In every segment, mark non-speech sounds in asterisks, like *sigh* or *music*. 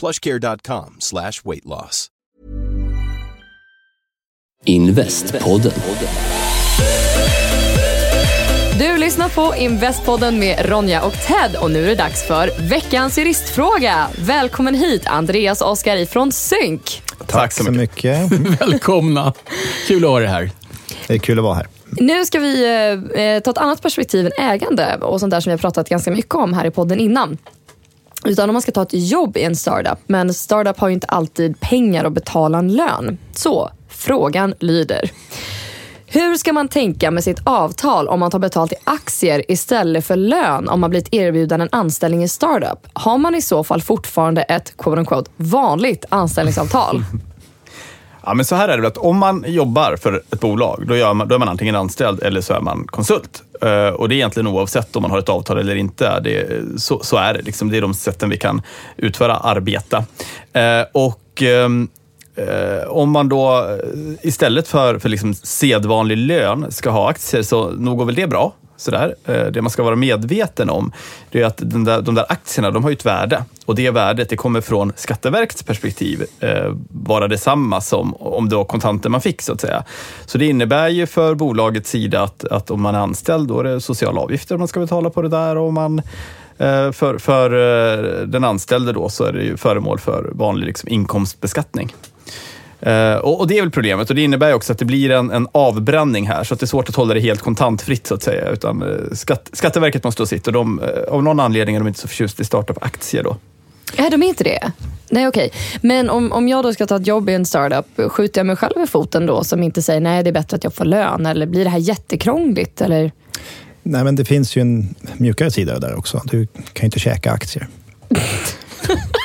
plushcare.com slash weight loss. Investpodden. Du lyssnar på Investpodden med Ronja och Ted och nu är det dags för veckans juristfråga. Välkommen hit Andreas och Oskar ifrån Synk. Tack så mycket. *laughs* Välkomna. Kul att ha dig här. Det är kul att vara här. Nu ska vi eh, ta ett annat perspektiv än ägande och sånt där som vi har pratat ganska mycket om här i podden innan. Utan om man ska ta ett jobb i en startup. Men startup har ju inte alltid pengar att betala en lön. Så frågan lyder. Hur ska man tänka med sitt avtal om man tar betalt i aktier istället för lön om man blivit erbjuden en anställning i startup? Har man i så fall fortfarande ett quote unquote, vanligt anställningsavtal? *laughs* Ja, men så här är det att om man jobbar för ett bolag, då, gör man, då är man antingen anställd eller så är man konsult. Eh, och det är egentligen oavsett om man har ett avtal eller inte. Det, så, så är det. Liksom. Det är de sätten vi kan utföra arbeta. Eh, och ehm, eh, om man då istället för, för liksom sedvanlig lön ska ha aktier så nog går väl det bra. Sådär. Eh, det man ska vara medveten om det är att den där, de där aktierna de har ju ett värde och det värdet det kommer från Skatteverkets perspektiv eh, vara detsamma som om det var kontanter man fick så att säga. Så det innebär ju för bolagets sida att, att om man är anställd då är det sociala avgifter man ska betala på det där och man eh, för, för eh, den anställde då så är det ju föremål för vanlig liksom inkomstbeskattning. Uh, och, och, det är väl problemet och det innebär också att det blir en, en avbränning här så att det är svårt att hålla det helt kontantfritt så att säga. Utan, uh, skatt, Skatteverket måste ha sitt och de, uh, av någon anledning är de inte så förtjusta i startup-aktier då. Är de inte det? Nej, okej. Okay. Men om, om jag då ska ta ett jobb i en startup, skjuter jag mig själv i foten då som inte säger nej, det är bättre att jag får lön? Eller blir det här jättekrångligt? Eller? Nej, men det finns ju en mjukare sida där också. Du kan ju inte käka aktier. *laughs*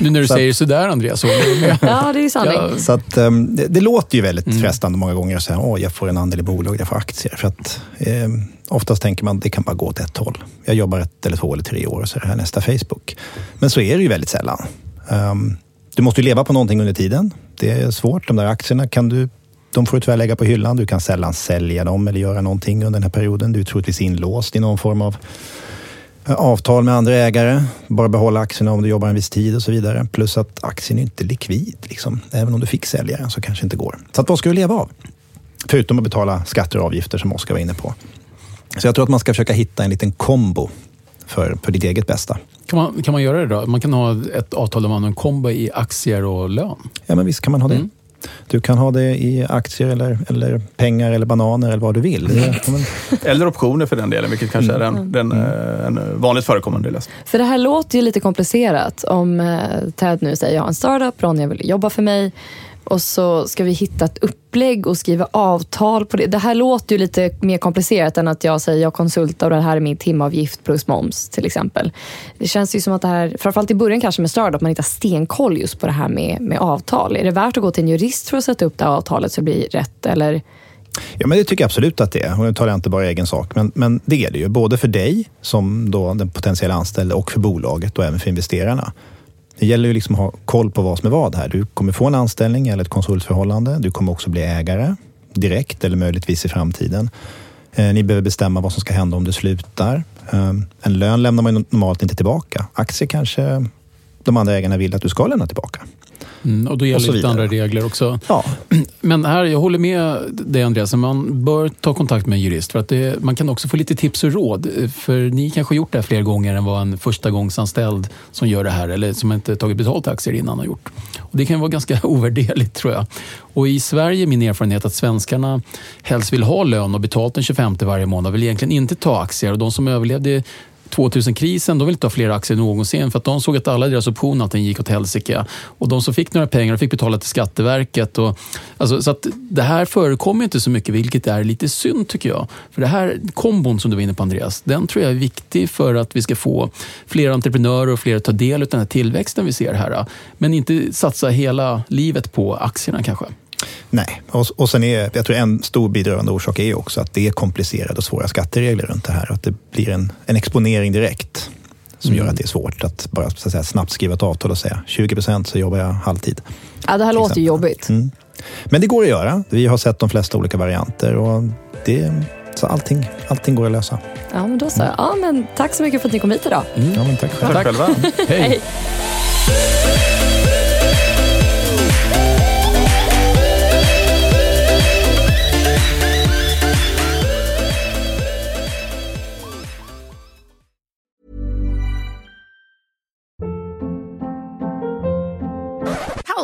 Nu när du så säger att, sådär Andreas, så *laughs* Ja, det är sanning. Ja. Så att, um, det, det, låter ju väldigt mm. frestande många gånger att säga att jag får en andel i bolaget, jag får aktier. För att, um, oftast tänker man att det kan bara gå åt ett håll. Jag jobbar ett eller två eller tre år och så är det här nästa Facebook. Men så är det ju väldigt sällan. Um, du måste ju leva på någonting under tiden. Det är svårt. De där aktierna kan du de får du tyvärr lägga på hyllan. Du kan sällan sälja dem eller göra någonting under den här perioden. Du är troligtvis inlåst i någon form av avtal med andra ägare, bara behålla aktierna om du jobbar en viss tid och så vidare. Plus att aktien är inte likvid. Liksom. Även om du fick sälja den så kanske inte går. Så att vad ska du leva av? Förutom att betala skatter och avgifter som Oskar var inne på. Så jag tror att man ska försöka hitta en liten kombo för, för ditt eget bästa. Kan man, kan man göra det då? Man kan ha ett avtal där man har en kombo i aktier och lön? Ja, men visst kan man ha det. Mm. Du kan ha det i aktier eller, eller pengar eller bananer eller vad du vill. eller optioner för den delen, vilket kanske är en, den, eh, en vanligt förekommande lösning. För det här låter ju lite komplicerat. Om eh, Ted nu säger jag har en startup, Ronja vill jobba för mig och så ska vi hitta ett upplägg och skriva avtal på det. Det här låter ju lite mer komplicerat än att jag säger jag konsultar och det här är min timavgift plus moms till exempel. Det känns ju som att det här, framförallt i början kanske med startup, man inte har stenkoll just på det här med, med avtal. Är det värt att gå till en jurist för att sätta upp det här avtalet så det blir rätt? Eller? Ja, men det tycker jag absolut att det är. Och nu talar jag inte bara egen sak, men, men det är det ju. Både för dig som då den potentiella anställde och för bolaget och även för investerarna. Det gäller ju liksom att ha koll på vad som är vad här. Du kommer få en anställning eller ett konsultförhållande. Du kommer också bli ägare direkt eller möjligtvis i framtiden. Eh, ni behöver bestämma vad som ska hända om du slutar. Ehm, en lön lämnar man normalt inte tillbaka. Aktier kanske de andra ägarna vill att du ska lämna tillbaka. Mm, och då Och gäller så lite andra regler också. Ja, *clears throat* Men här, jag håller med dig Andreas, man bör ta kontakt med en jurist. För att det, man kan också få lite tips och råd. För ni kanske har gjort det här fler gånger än vad en förstagångsanställd som gör det här, eller som inte tagit betalt aktier innan har gjort. Och det kan vara ganska *laughs* ovärderligt tror jag. Och i Sverige min erfarenhet att svenskarna helst vill ha lön och betalt den 25 varje månad, vill egentligen inte ta aktier. Och de som överlevde 2000-krisen, de ville inte ha fler aktier någonsin för att de såg att alla deras optioner allting gick åt helsike. Och de som fick några pengar fick betala till Skatteverket. Och, alltså, så att det här förekommer inte så mycket, vilket är lite synd tycker jag. För det här kombon som du var inne på Andreas, den tror jag är viktig för att vi ska få fler entreprenörer och fler att ta del av den här tillväxten vi ser här. Men inte satsa hela livet på aktierna kanske nej. Och, och sen är, jag tror en stor bidragande orsak är ju också att det är komplicerade och svåra skatteregler runt det här. Att det blir en, en exponering direkt som gör att det är svårt att bara så att säga, snabbt skriva ett avtal och säga 20 procent så jobbar jag halvtid. Ja, det här låter ju exempel. jobbigt. Mm. Men det går att göra. Vi har sett de flesta olika varianter och det, så allting, allting går att lösa. Ja, men då så. Ja, men tack så mycket för att ni kom hit idag. Ja, men tack själv. Tack själva. *laughs* Hej!